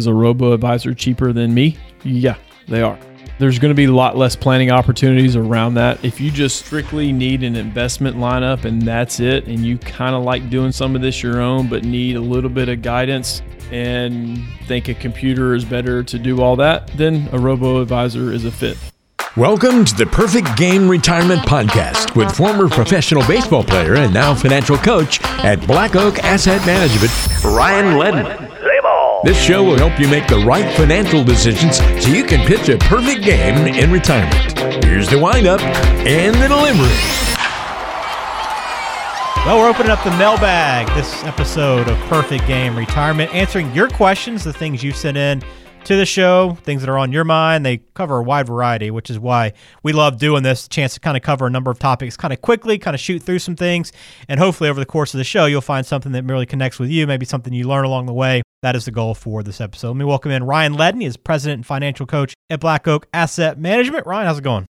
Is a robo advisor cheaper than me? Yeah, they are. There's going to be a lot less planning opportunities around that. If you just strictly need an investment lineup and that's it, and you kind of like doing some of this your own, but need a little bit of guidance and think a computer is better to do all that, then a robo advisor is a fit. Welcome to the Perfect Game Retirement Podcast with former professional baseball player and now financial coach at Black Oak Asset Management, Ryan Ledden. This show will help you make the right financial decisions so you can pitch a perfect game in retirement. Here's the windup and the delivery. Well, we're opening up the mailbag this episode of Perfect Game Retirement, answering your questions, the things you sent in to the show, things that are on your mind. They cover a wide variety, which is why we love doing this chance to kind of cover a number of topics kind of quickly, kind of shoot through some things. And hopefully, over the course of the show, you'll find something that really connects with you, maybe something you learn along the way. That is the goal for this episode. Let me welcome in Ryan Ledden. He is president and financial coach at Black Oak Asset Management. Ryan, how's it going?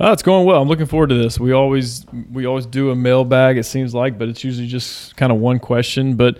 Oh, it's going well. I'm looking forward to this. We always we always do a mailbag. It seems like, but it's usually just kind of one question. But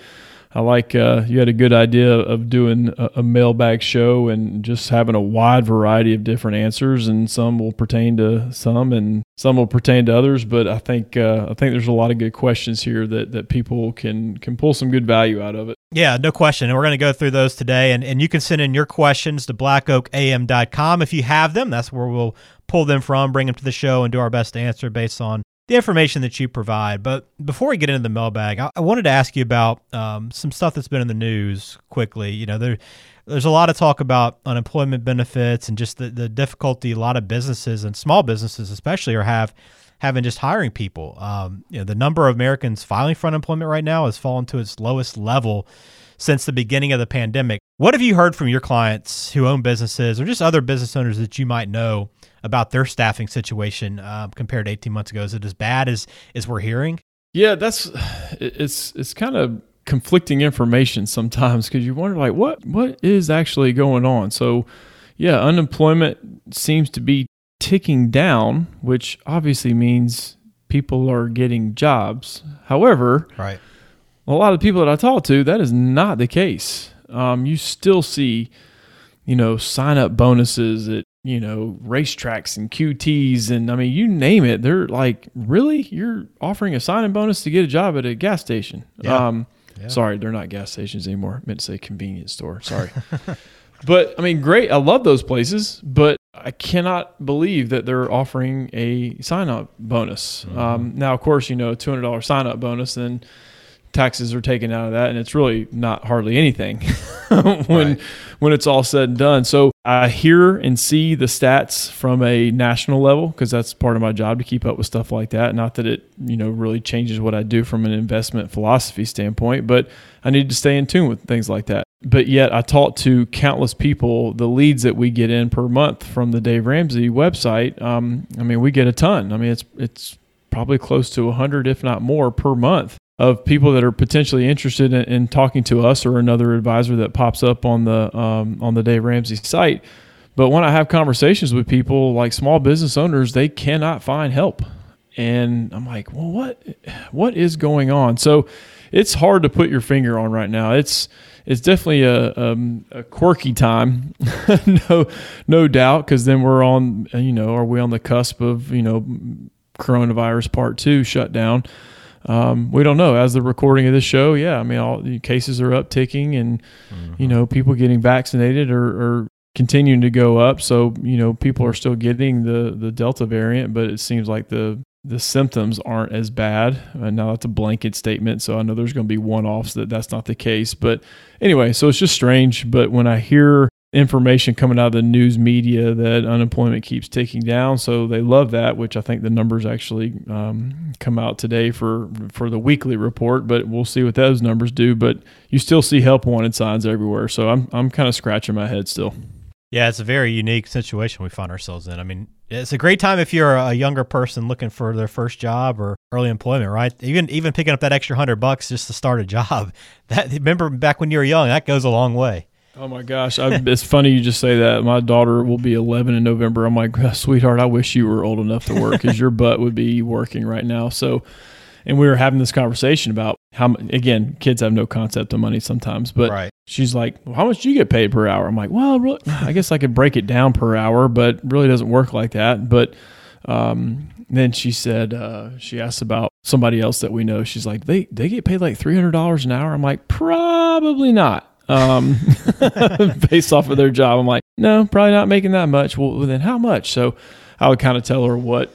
I like uh, you had a good idea of doing a, a, mailbag show and just having a wide variety of different answers, and some will pertain to some, and some will pertain to others. But I think uh, I think there's a lot of good questions here that that people can can pull some good value out of it. Yeah, no question. And we're going to go through those today. And, and you can send in your questions to blackoakam.com if you have them. That's where we'll pull them from, bring them to the show, and do our best to answer based on the information that you provide. But before we get into the mailbag, I, I wanted to ask you about um, some stuff that's been in the news quickly. You know, there, there's a lot of talk about unemployment benefits and just the, the difficulty a lot of businesses and small businesses especially are have having just hiring people. Um, you know, the number of Americans filing for unemployment right now has fallen to its lowest level since the beginning of the pandemic. What have you heard from your clients who own businesses or just other business owners that you might know about their staffing situation uh, compared to 18 months ago? Is it as bad as as we're hearing? Yeah, that's it's it's kind of conflicting information sometimes because you wonder like what what is actually going on. So, yeah, unemployment seems to be ticking down, which obviously means people are getting jobs. However, right. A lot of people that I talk to, that is not the case. Um, you still see, you know, sign up bonuses at you know, RaceTracs and QTs and I mean, you name it. They're like, really? You're offering a signing bonus to get a job at a gas station? Yeah. Um, yeah. Sorry, they're not gas stations anymore. I meant to say convenience store. Sorry. but I mean, great. I love those places, but I cannot believe that they're offering a sign up bonus. Mm-hmm. Um, now, of course, you know, $200 sign up bonus, then taxes are taken out of that and it's really not hardly anything when right. when it's all said and done. So i hear and see the stats from a national level because that's part of my job to keep up with stuff like that. Not that it you know really changes what i do from an investment philosophy standpoint but i need to stay in tune with things like that. But yet i talk to countless people the leads that we get in per month from the dave ramsey website um, i mean we get a ton. I mean it's it's probably close to 100 if not more per month of people that are potentially interested in, in, talking to us or another advisor that pops up on the um, on the Dave Ramsey site. But when I have conversations with people like small business owners, they cannot find help, and I'm like, well, what what is going on? So it's hard to put your finger on right now. It's it's definitely a, um, a quirky time, no no doubt, because then we're on you know are we on the cusp of you know coronavirus part two shutdown um, we don't know. As the recording of this show, yeah, I mean, all the cases are upticking, and mm-hmm. you know, people getting vaccinated are, are continuing to go up. So you know, people are still getting the the Delta variant, but it seems like the the symptoms aren't as bad. And uh, now that's a blanket statement, so I know there's going to be one offs that that's not the case. But anyway, so it's just strange. But when I hear information coming out of the news media that unemployment keeps ticking down. So they love that, which I think the numbers actually um, come out today for for the weekly report. But we'll see what those numbers do. But you still see help wanted signs everywhere. So I'm I'm kind of scratching my head still. Yeah, it's a very unique situation we find ourselves in. I mean, it's a great time if you're a younger person looking for their first job or early employment, right? Even even picking up that extra hundred bucks just to start a job. That remember back when you were young, that goes a long way. Oh my gosh, I, it's funny you just say that. My daughter will be 11 in November. I'm like, sweetheart, I wish you were old enough to work because your butt would be working right now. So, and we were having this conversation about how again kids have no concept of money sometimes but Right. she's like well, how much do you get paid per hour i'm like well really, i guess i could break it down per hour but really doesn't work like that but um, then she said uh, she asked about somebody else that we know she's like they they get paid like $300 an hour i'm like probably not um, based off of their job i'm like no probably not making that much well then how much so i would kind of tell her what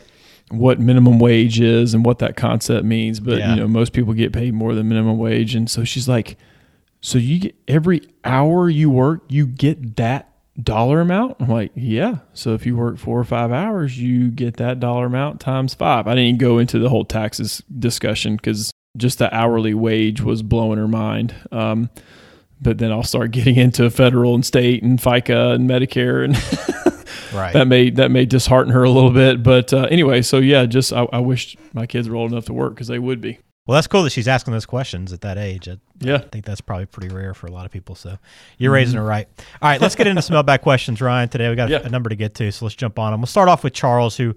what minimum wage is and what that concept means. But Yeah. you know, most people get paid more than minimum wage, and so she's like, "So you get every hour you work, you get that dollar amount?" I'm like, "Yeah." So if you work four or five hours, you get that dollar amount times five. I didn't go into the whole taxes discussion because just the hourly wage was blowing her mind. Um, but then I'll start getting into federal and state and FICA and Medicare and Right. that may that may dishearten her a little bit. But uh, anyway, so yeah, just I, I wish my kids were old enough to work because they would be. well, that's cool that she's asking those questions at that age. I, Yeah. I think that's probably pretty rare for a lot of people. So you're raising her right. All right, let's get into some mailbag questions, Ryan. Today we got Yeah. a number to get to, so let's jump on them. We'll start off with Charles, who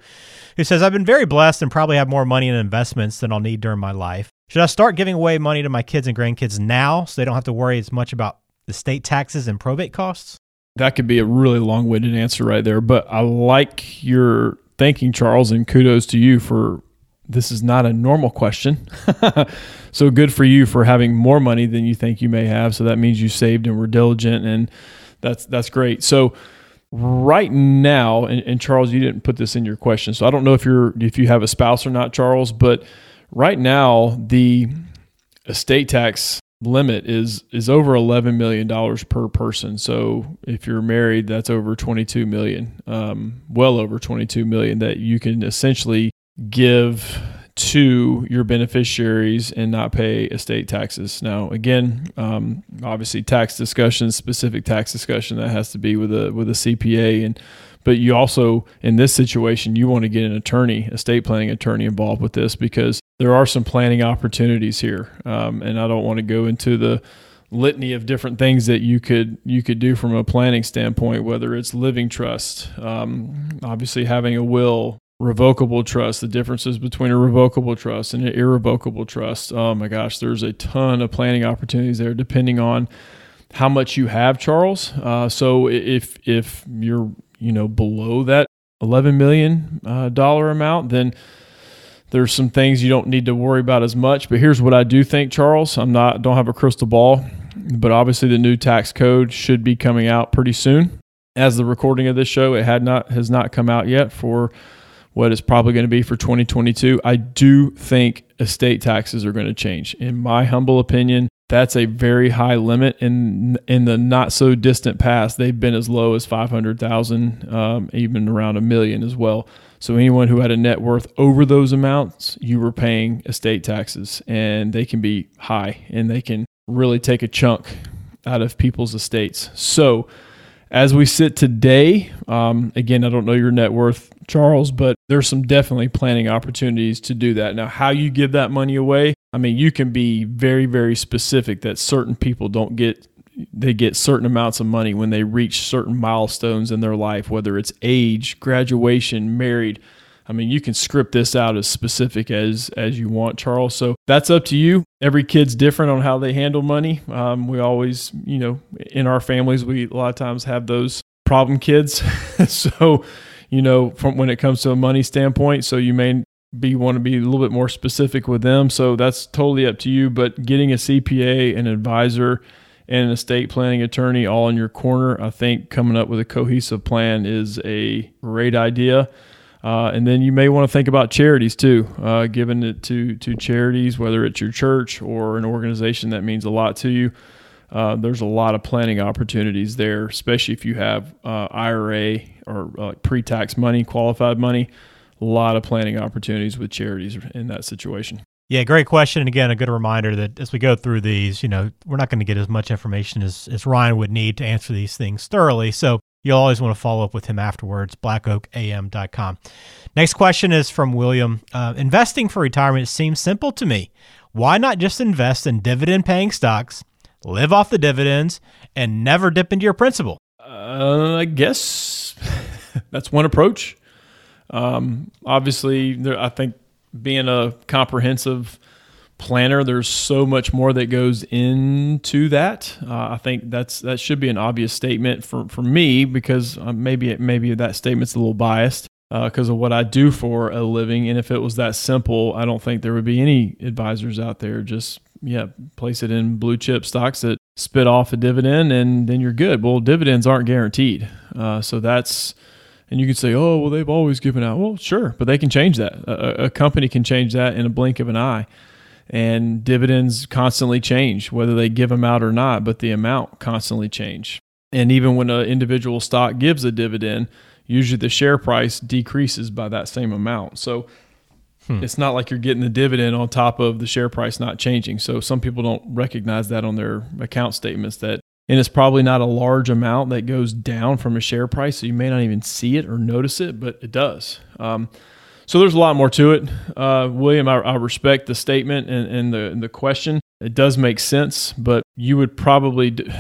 who says, "I've been very blessed and probably have more money in investments than I'll need during my life. Should I start giving away money to my kids and grandkids now, so they don't have to worry as much about the state taxes and probate costs?" That could be a really long winded answer right there. But I like your thinking, Charles, and kudos to you for this is not a normal question. so good for you for having more money than you think you may have. So that means you saved and were diligent, and that's that's great. So right now, and, and Charles, you didn't put this in your question, so I don't know if you're if you have a spouse or not, Charles, but right now the estate tax limit is is over 11 million dollars per person. So if you're married that's over 22 million um, well over 22 million that you can essentially give to your beneficiaries and not pay estate taxes. Now again um, obviously tax discussion specific tax discussion that has to be with a with a cpa and but you also in this situation you want to get an attorney estate planning attorney involved with this because there are some planning opportunities here. Um, and i don't want to go into the litany of different things that you could you could do from a planning standpoint whether it's living trust um, obviously having a will revocable trust the differences between a revocable trust and an irrevocable trust. Oh my gosh there's a ton of planning opportunities there depending on how much you have charles. Uh, so if if you're you know below that 11 million uh, dollar amount then there's some things you don't need to worry about as much. But here's what i do think charles. I'm not don't have a crystal ball but obviously the new tax code should be coming out pretty soon. As the recording of this show it had not has not come out yet for what it's probably going to be for 2022 i do think estate taxes are going to change. In my humble opinion that's a very high limit in in the not so distant past. They've been as low as 500000 um, even around a million as well. So anyone who had a net worth over those amounts you were paying estate taxes and they can be high and they can really take a chunk out of people's estates. So as we sit today, um, again, I don't know your net worth, Charles, but there's some definitely planning opportunities to do that. Now, how you give that money away, I mean, you can be very, very specific that certain people don't get they get certain amounts of money when they reach certain milestones in their life, whether it's age, graduation, married. I mean, you can script this out as specific as as you want, Charles. So that's up to you. Every kid's different on how they handle money. Um, we always, you know, in our families, we a lot of times have those problem kids. so, you know, from when it comes to a money standpoint, so you may be want to be a little bit more specific with them. So that's totally up to you. But getting a CPA, an advisor, and an estate planning attorney all in your corner, I think coming up with a cohesive plan is a great idea. Uh, and then you may want to think about charities too, uh, giving it to to charities, whether it's your church or an organization that means a lot to you. Uh, there's a lot of planning opportunities there, especially if you have uh, IRA or uh, pre-tax money, qualified money. A lot of planning opportunities with charities in that situation. Yeah, great question. And again, a good reminder that as we go through these, you know, we're not going to get as much information as, as Ryan would need to answer these things thoroughly. So you'll always want to follow up with him afterwards, blackoakam.com. Next question is from William. Uh, investing for retirement seems simple to me. Why not just invest in dividend paying stocks, live off the dividends, and never dip into your principal? Uh, I guess that's one approach. Um, obviously, there, I think being a comprehensive planner, there's so much more that goes into that. Uh, I think that's that should be an obvious statement for, for me because uh, maybe maybe that statement's a little biased because uh, of what I do for a living. And if it was that simple, I don't think there would be any advisors out there. Just yeah, place it in blue chip stocks that spit off a dividend, and then you're good. Well, dividends aren't guaranteed, uh, so that's and you can say, oh, well, they've always given out. Well, sure, but they can change that. A, a company can change that in a blink of an eye and dividends constantly change whether they give them out or not but the amount constantly change. And even when an individual stock gives a dividend usually the share price decreases by that same amount. So hmm. it's not like you're getting the dividend on top of the share price not changing. So some people don't recognize that on their account statements that and it's probably not a large amount that goes down from a share price so you may not even see it or notice it but it does. Um, so there's a lot more to it. Uh, William, I, I, respect the statement and, and, the, and the question. It does make sense, but you would probably d-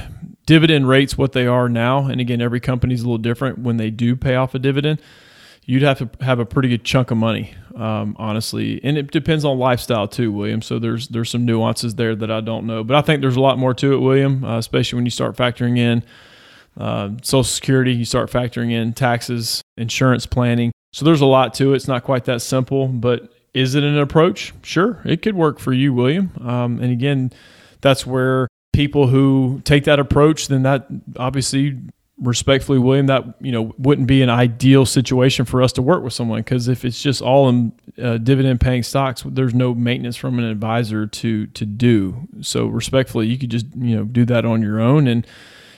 dividend rates what they are now. And again, every company is a little different when they do pay off a dividend. You'd have to have a pretty good chunk of money, um, honestly, and it depends on lifestyle too, William. So there's there's some nuances there that I don't know, but I think there's a lot more to it, William, uh, especially when you start factoring in uh, Social Security, you start factoring in taxes, insurance planning. So there's a lot to it. It's not quite that simple, but is it an approach? Sure, it could work for you, William. Um, and again, that's where people who take that approach, then that obviously respectfully william that you know wouldn't be an ideal situation for us to work with someone because if it's just all in uh, dividend paying stocks there's no maintenance from an advisor to to do so respectfully you could just you know do that on your own and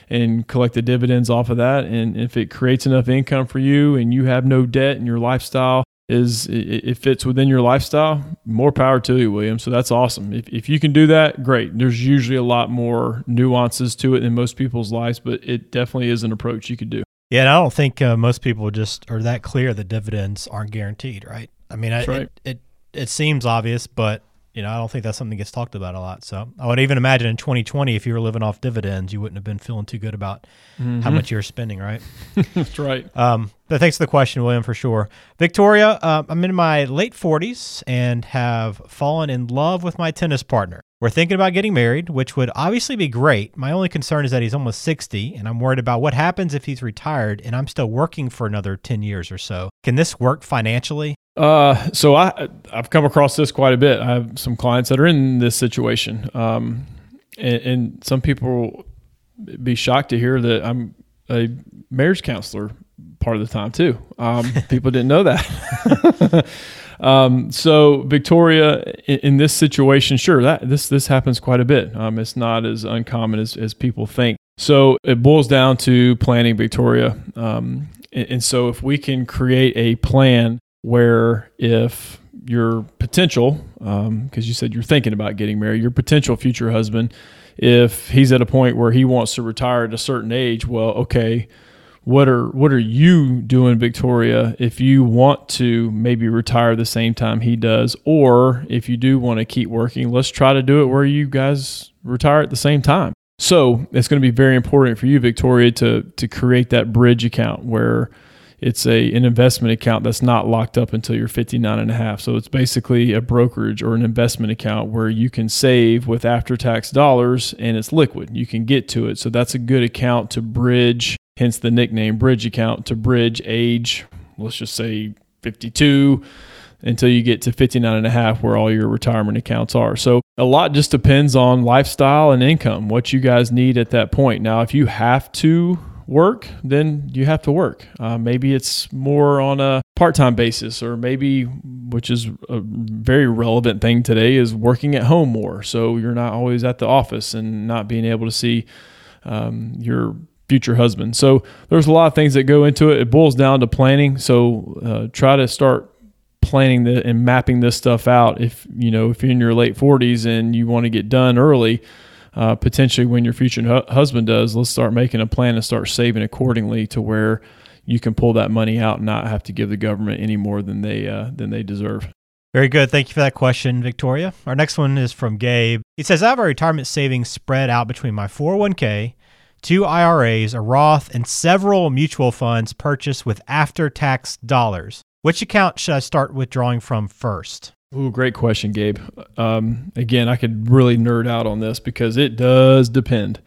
and collect the dividends off of that. And if it creates enough income for you and you have no debt and your lifestyle is it fits within your lifestyle, more power to you, William. So that's awesome. If, if you can do that, great. There's usually a lot more nuances to it than most people's lives, but it definitely is an approach you could do. Yeah, and I don't think uh, most people just are that clear that dividends aren't guaranteed, right? I mean, I, right. It, it it seems obvious, but you know, I don't think that's something that gets talked about a lot. So I would even imagine in 2020, if you were living off dividends, you wouldn't have been feeling too good about mm-hmm. how much you were spending, right? that's right. Um, but thanks for the question, William, for sure. Victoria, uh, I'm in my late 40s and have fallen in love with my tennis partner. We're thinking about getting married, which would obviously be great. My only concern is that he's almost 60, and I'm worried about what happens if he's retired and I'm still working for another 10 years or so. Can this work financially? Uh, so I I've come across this quite a bit. I have some clients that are in this situation, um, and, and some people be shocked to hear that I'm a marriage counselor part of the time too. Um, people didn't know that. um, so Victoria, in, in, this situation, sure that this this happens quite a bit. Um, it's not as uncommon as, as people think. So it boils down to planning, Victoria. Um, and, and so if we can create a plan where if your potential, because um, you said you're thinking about getting married, your potential future husband, if he's at a point where he wants to retire at a certain age, well, okay, what are what are you doing, Victoria, if you want to maybe retire the same time he does, or if you do want to keep working, let's try to do it where you guys retire at the same time. So it's going to be very important for you, Victoria, to to create that bridge account where it's a an investment account that's not locked up until you're 59 and a half. So it's basically a brokerage or an investment account where you can save with after tax dollars and it's liquid. You can get to it. So that's a good account to bridge, hence the nickname bridge account to bridge age, let's just say 52 until you get to 59 and a half where all your retirement accounts are. So a lot just depends on lifestyle and income, what you guys need at that point. Now, if you have to work, then you have to work. Uh, maybe it's more on a part time basis, or maybe, which is a very relevant thing today, is working at home more. So you're not always at the office and not being able to see um, your future husband. So there's a lot of things that go into it. It boils down to planning. So uh, try to start planning the, and mapping this stuff out. If you know if you're in your late 40s and you want to get done early uh, potentially when your future hu- husband does, let's start making a plan and start saving accordingly to where you can pull that money out and not have to give the government any more than they uh, than they deserve. Very good. Thank you for that question, Victoria. Our next one is from Gabe. He says, I have a retirement savings spread out between my 401k, two IRAs, a Roth, and several mutual funds purchased with after tax dollars. Which account should I start withdrawing from first? Ooh, great question, Gabe. Um, again, I could really nerd out on this because it does depend.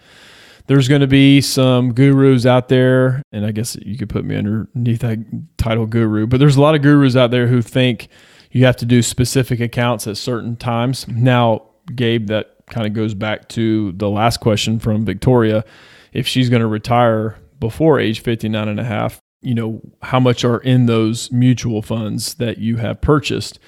There's going to be some gurus out there, and I guess you could put me underneath that title guru, but there's a lot of gurus out there who think you have to do specific accounts at certain times. Now, Gabe, that kind of goes back to the last question from Victoria. If she's going to retire before age 59 and a half, you know, how much are in those mutual funds that you have purchased?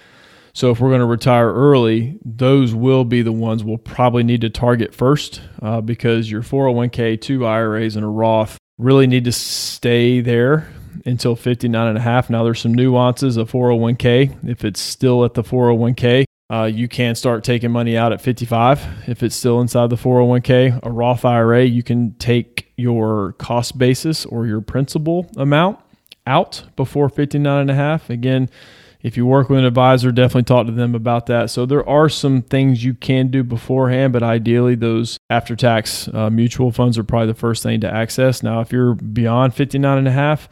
So if we're going to retire early, those will be the ones we'll probably need to target first uh, because your 401k, two IRAs, and a Roth really need to stay there until 59 and a half. Now there's some nuances of 401k. If it's still at the 401k, uh, you can start taking money out at 55 if it's still inside the 401k. A Roth IRA, you can take your cost basis or your principal amount out before 59 and a half. Again, if you work with an advisor, definitely talk to them about that. So there are some things you can do beforehand, but ideally those after tax uh, mutual funds are probably the first thing to access. Now, if you're beyond 59 and a half,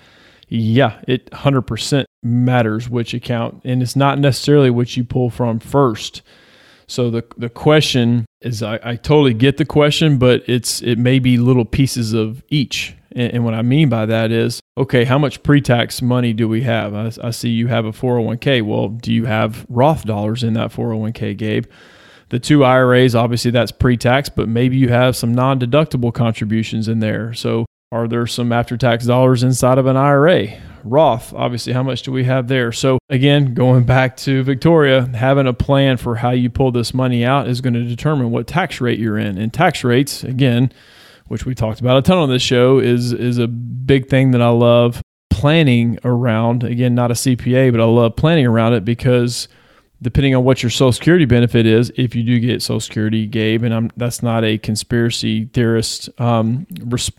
yeah, it 100% matters which account, and it's not necessarily which you pull from first. So the the question is, I, I totally get the question, but it's it may be little pieces of each. And, and what I mean by that is, okay, how much pre-tax money do we have? I, I see you have a 401k. Well, do you have Roth dollars in that 401k, Gabe? The two IRAs, obviously that's pre-tax, but maybe you have some non-deductible contributions in there. So are there some after-tax dollars inside of an IRA? Roth, obviously, how much do we have there? So, again, going back to Victoria, having a plan for how you pull this money out is going to determine what tax rate you're in. And tax rates, again, which we talked about a ton on this show, is is a big thing that I love planning around. Again, not a CPA, but I love planning around it because depending on what your Social Security benefit is, if you do get Social Security, Gabe, and I'm, that's not a conspiracy theorist um,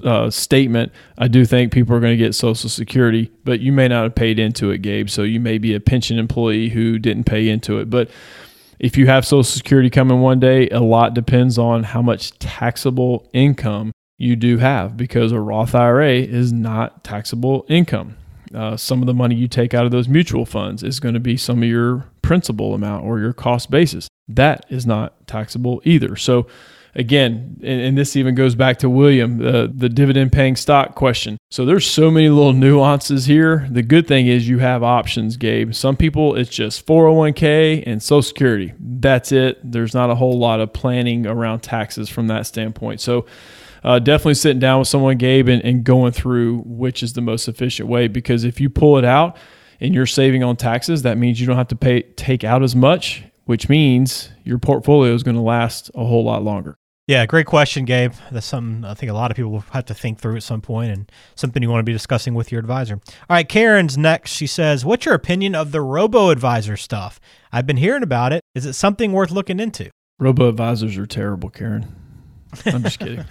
uh, statement. I do think people are going to get Social Security, but you may not have paid into it, Gabe. So you may be a pension employee who didn't pay into it, but if you have Social Security coming one day, a lot depends on how much taxable income you do have because a Roth IRA is not taxable income. Uh, some of the money you take out of those mutual funds is going to be some of your principal amount or your cost basis. That is not taxable either. So, again, and, and this even goes back to William, the, the dividend paying stock question. So, there's so many little nuances here. The good thing is you have options, Gabe. Some people, it's just 401k and Social Security. That's it. There's not a whole lot of planning around taxes from that standpoint. So, uh, definitely sitting down with someone, Gabe, and, and going through which is the most efficient way. Because if you pull it out and you're saving on taxes, that means you don't have to pay take out as much, which means your portfolio is going to last a whole lot longer. Yeah, great question, Gabe. That's something I think a lot of people will have to think through at some point and something you want to be discussing with your advisor. All right, Karen's next. She says, What's your opinion of the robo advisor stuff? I've been hearing about it. Is it something worth looking into? Robo advisors are terrible, Karen. I'm just kidding.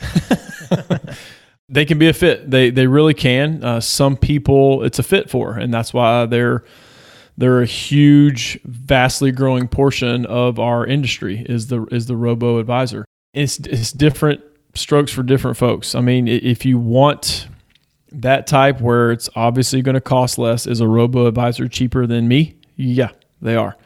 they can be a fit. They they really can. Uh, some people it's a fit for, and that's why they're they're a huge, vastly growing portion of our industry. Is the is the robo advisor. It's it's different strokes for different folks. I mean, if you want that type where it's obviously going to cost less, is a robo advisor cheaper than me? Yeah, they are.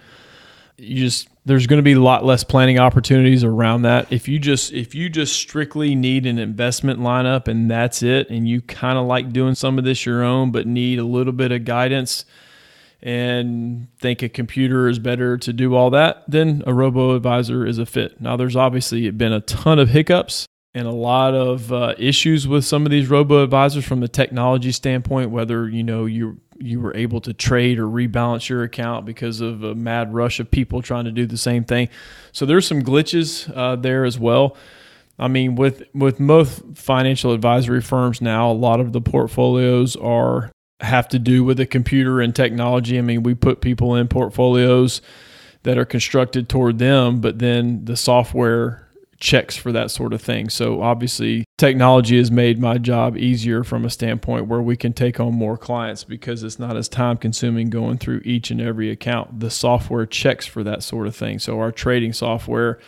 You just there's going to be a lot less planning opportunities around that. If you just if you just strictly need an investment lineup and that's it, and you kind of like doing some of this your own, but need a little bit of guidance and think a computer is better to do all that, then a robo advisor is a fit. Now, there's obviously been a ton of hiccups and a lot of uh, issues with some of these robo advisors from a technology standpoint, whether you know you you were able to trade or rebalance your account because of a mad rush of people trying to do the same thing. So there's some glitches uh, there as well. I mean, with with most financial advisory firms now, a lot of the portfolios are have to do with the computer and technology. I mean, we put people in portfolios that are constructed toward them, but then the software checks for that sort of thing. So obviously, technology has made my job easier from a standpoint where we can take on more clients because it's not as time consuming going through each and every account. The software checks for that sort of thing. So our trading software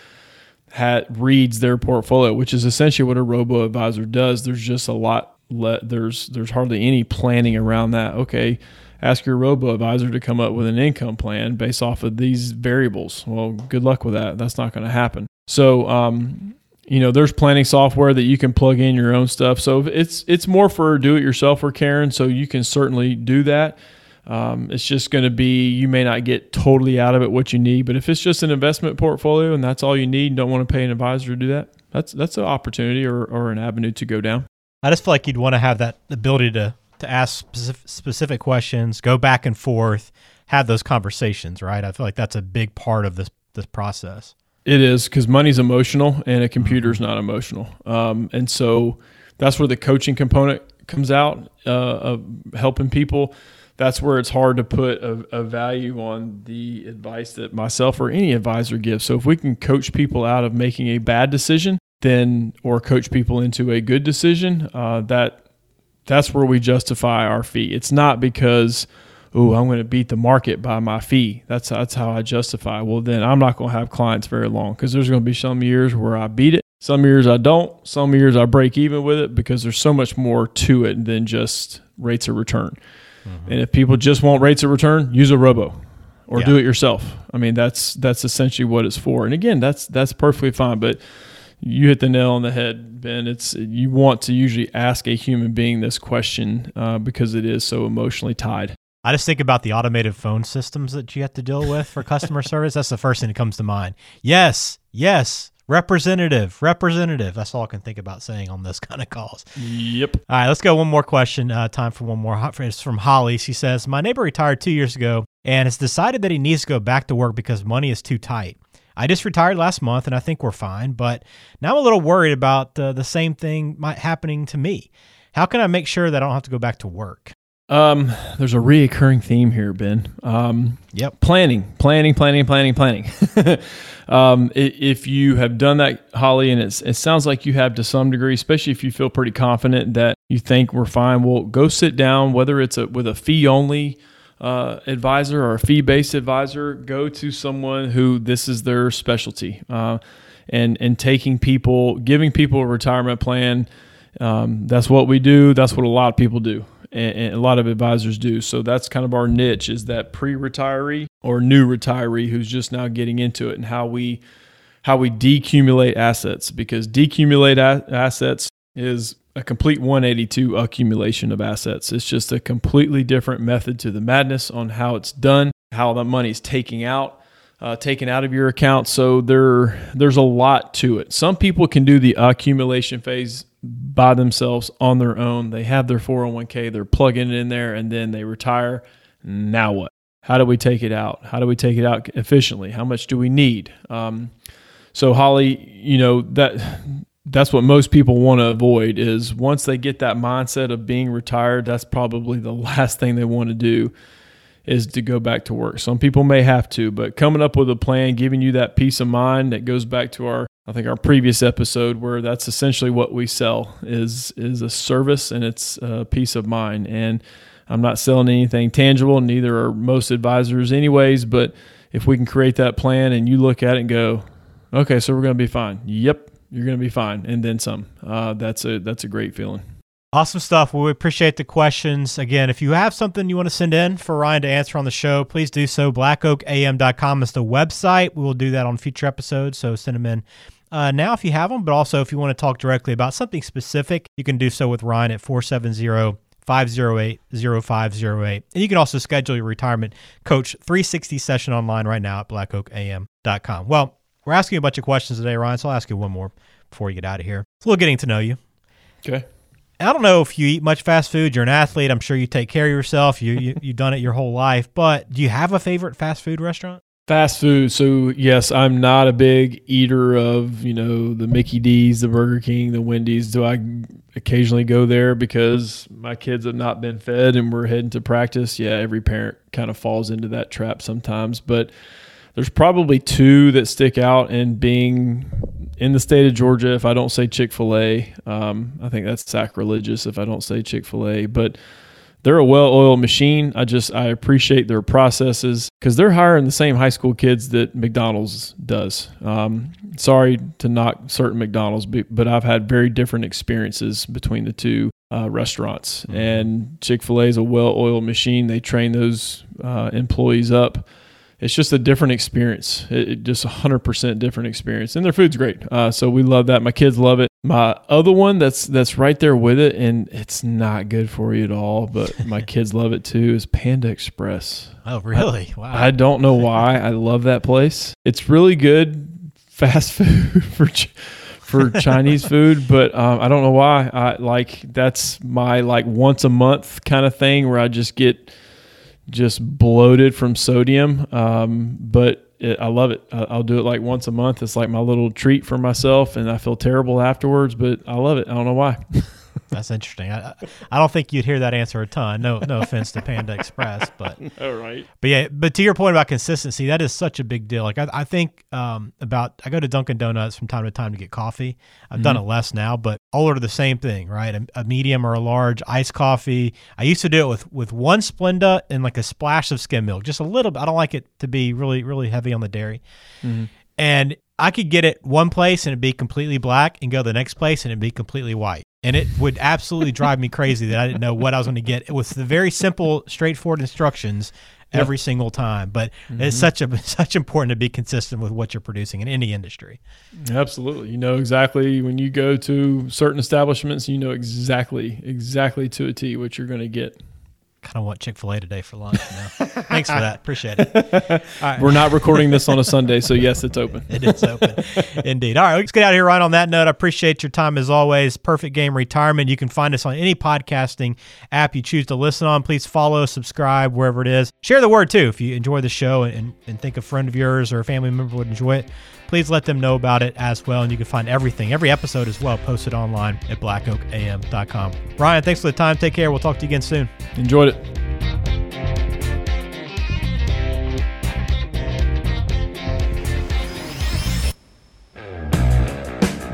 reads their portfolio, which is essentially what a robo advisor does. There's just a lot let there's there's hardly any planning around that. Okay, ask your robo advisor to come up with an income plan based off of these variables. Well, good luck with that. That's not going to happen. So, um, you know, there's planning software that you can plug in your own stuff. So it's it's more for do it yourself or Karen. So you can certainly do that. Um, it's just going to be you may not get totally out of it what you need, but if it's just an investment portfolio and that's all you need, don't want to pay an advisor to do that, that's that's an opportunity or, or an avenue to go down. I just feel like you'd want to have that ability to to ask specific, specific questions, go back and forth, have those conversations, right? I feel like that's a big part of this this process. It is because money's emotional and a computer's not emotional, um, and so that's where the coaching component comes out uh, of helping people that's where it's hard to put a, a, value on the advice that myself or any advisor gives. So if we can coach people out of making a bad decision, then or coach people into a good decision, uh, that that's where we justify our fee. It's not because oh I'm going to beat the market by my fee. That's that's how I justify. Well then I'm not going to have clients very long because there's going to be some years where I beat it. Some years I don't. Some years I break even with it because there's so much more to it than just rates of return. Mm-hmm. And if people just want rates of return, use a robo or yeah. do it yourself. I mean, that's that's essentially what it's for. And again, that's that's perfectly fine. But you hit the nail on the head, Ben. It's you want to usually ask a human being this question uh, because it is so emotionally tied. I just think about the automated phone systems that you have to deal with for customer service. That's the first thing that comes to mind. Yes, yes, Representative, representative. That's all I can think about saying on this kind of calls. Yep. All right, let's go one more question. Uh, time for one more. It's from Holly. She says, My neighbor retired two years ago and has decided that he needs to go back to work because money is too tight. I just retired last month and I think we're fine, but now I'm a little worried about uh, the same thing might happening to me. How can I make sure that I don't have to go back to work? Um, there's a reoccurring theme here, Ben. Um, yep. Planning, planning, planning, planning, planning. um, if you have done that, Holly, and it sounds like you have to some degree, especially if you feel pretty confident that you think we're fine. Well, go sit down, whether it's a, with a fee only uh, advisor or a fee based advisor, go to someone who this is their specialty. Uh, and, and taking people, giving people a retirement plan. Um, that's what we do. That's what a lot of people do and, and a lot of advisors do. So that's kind of our niche is that pre-retiree or new retiree who's just now getting into it and how we how we decumulate assets because decumulate a- assets is a complete 182 accumulation of assets. It's just a completely different method to the madness on how it's done, how the money's taking out, uh, taken out of your account. So there, there's a lot to it. Some people can do the accumulation phase by themselves on their own. They have their 401k, they're plugging it in there, and then they retire. Now what? How do we take it out? How do we take it out efficiently? How much do we need? Um, so Holly, you know that that's what most people want to avoid is once they get that mindset of being retired, that's probably the last thing they want to do is to go back to work. Some people may have to, but coming up with a plan, giving you that peace of mind that goes back to our I think our previous episode where that's essentially what we sell is is a service and it's a peace of mind. And I'm not selling anything tangible, neither are most advisors anyways, but if we can create that plan and you look at it and go, okay, so we're going to be fine. Yep, you're going to be fine, and then some. Uh, that's a that's a great feeling. Awesome stuff. We appreciate the questions. Again, if you have something you want to send in for Ryan to answer on the show, please do so. BlackOakAM.com is the website. We will do that on future episodes, so send them in uh, now if you have them, but also if you want to talk directly about something specific, you can do so with Ryan at 470 508 0508. And you can also schedule your retirement coach 360 session online right now at blackoakam.com. Well, we're asking a bunch of questions today, Ryan, so I'll ask you one more before you get out of here. It's a little getting to know you. Okay. I don't know if you eat much fast food. You're an athlete. I'm sure you take care of yourself. You, you you've done it your whole life. But do you have a favorite fast food restaurant? Fast food. So yes, I'm not a big eater of you know the Mickey D's, the Burger King, the Wendy's. Do I occasionally go there because my kids have not been fed and we're heading to practice? Yeah, every parent kind of falls into that trap sometimes. But there's probably two that stick out. And being in the state of Georgia, if I don't say Chick Fil A, um, I think that's sacrilegious if I don't say Chick Fil A. But they're a well-oiled machine. I just I appreciate their processes because they're hiring the same high school kids that McDonald's does. Um, sorry to knock certain McDonald's, but I've had very different experiences between the two uh, restaurants. Mm-hmm. And Chick Fil A is a well-oiled machine. They train those uh, employees up it's just a different experience. It, it just a hundred percent different experience, and their food's great. Uh, so we love that. My kids love it. My other one that's that's right there with it, and it's not good for you at all, but my kids love it too. Is Panda Express. Oh, really? Wow. I don't know why. I love that place. It's really good fast food for. for Chinese food, but um, I don't know why. I like that's my like once a month kind of thing where I just get just bloated from sodium. Um, but it, I love it. I'll do it like once a month. It's like my little treat for myself, and I feel terrible afterwards, but I love it. I don't know why. That's interesting. I, I don't think you'd hear that answer a ton. No, no offense to Panda Express, but all right. But yeah, but to your point about consistency, that is such a big deal. Like I, I think um, about I go to Dunkin' Donuts from time to time to get coffee. I've mm-hmm. done it less now, but all order the same thing, right? A, a, medium or a large iced coffee. I used to do it with with one Splenda and like a splash of skim milk, just a little bit. I don't like it to be really really heavy on the dairy. Mm-hmm. And I could get it one place and it'd be completely black and go to the next place and it'd be completely white. And it would absolutely drive me crazy that I didn't know what I was going to get. with the very simple, straightforward instructions every yep. single time. But mm-hmm. it's such a such important to be consistent with what you're producing in any industry. Absolutely. You know exactly when you go to certain establishments, you know exactly exactly to a T what you're going to get kind of want Chick Fil A today for lunch. You know? Thanks for that. Appreciate it. We're not recording this on a Sunday, so yes, it's open. it is open, indeed. All right, let's get out of here right on that note. I appreciate your time as always. Perfect Game Retirement. You can find us on any podcasting app you choose to listen on. Please follow, subscribe wherever it is. Share the word too if you enjoy the show and, and think a friend of yours or a family member would enjoy it please let them know about it as well. And you can find everything, every episode as well, posted online at blackoakam.com. Ryan, thanks for the time. Take care. We'll talk to you again soon. Enjoyed it.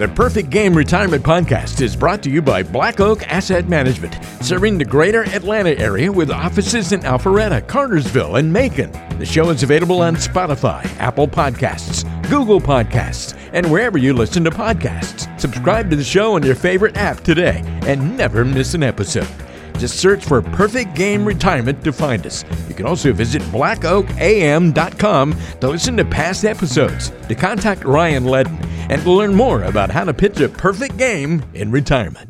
The Perfect Game Retirement Podcast is brought to you by Black Oak Asset Management, serving the greater Atlanta area with offices in Alpharetta, Cartersville, and Macon. The show is available on Spotify, Apple Podcasts, Google Podcasts, and wherever you listen to podcasts. Subscribe to the show on your favorite app today and never miss an episode. Just search for Perfect Game Retirement to find us. You can also visit blackoakam.com to listen to past episodes, to contact Ryan Ledden, and to learn more about how to pitch a perfect game in retirement.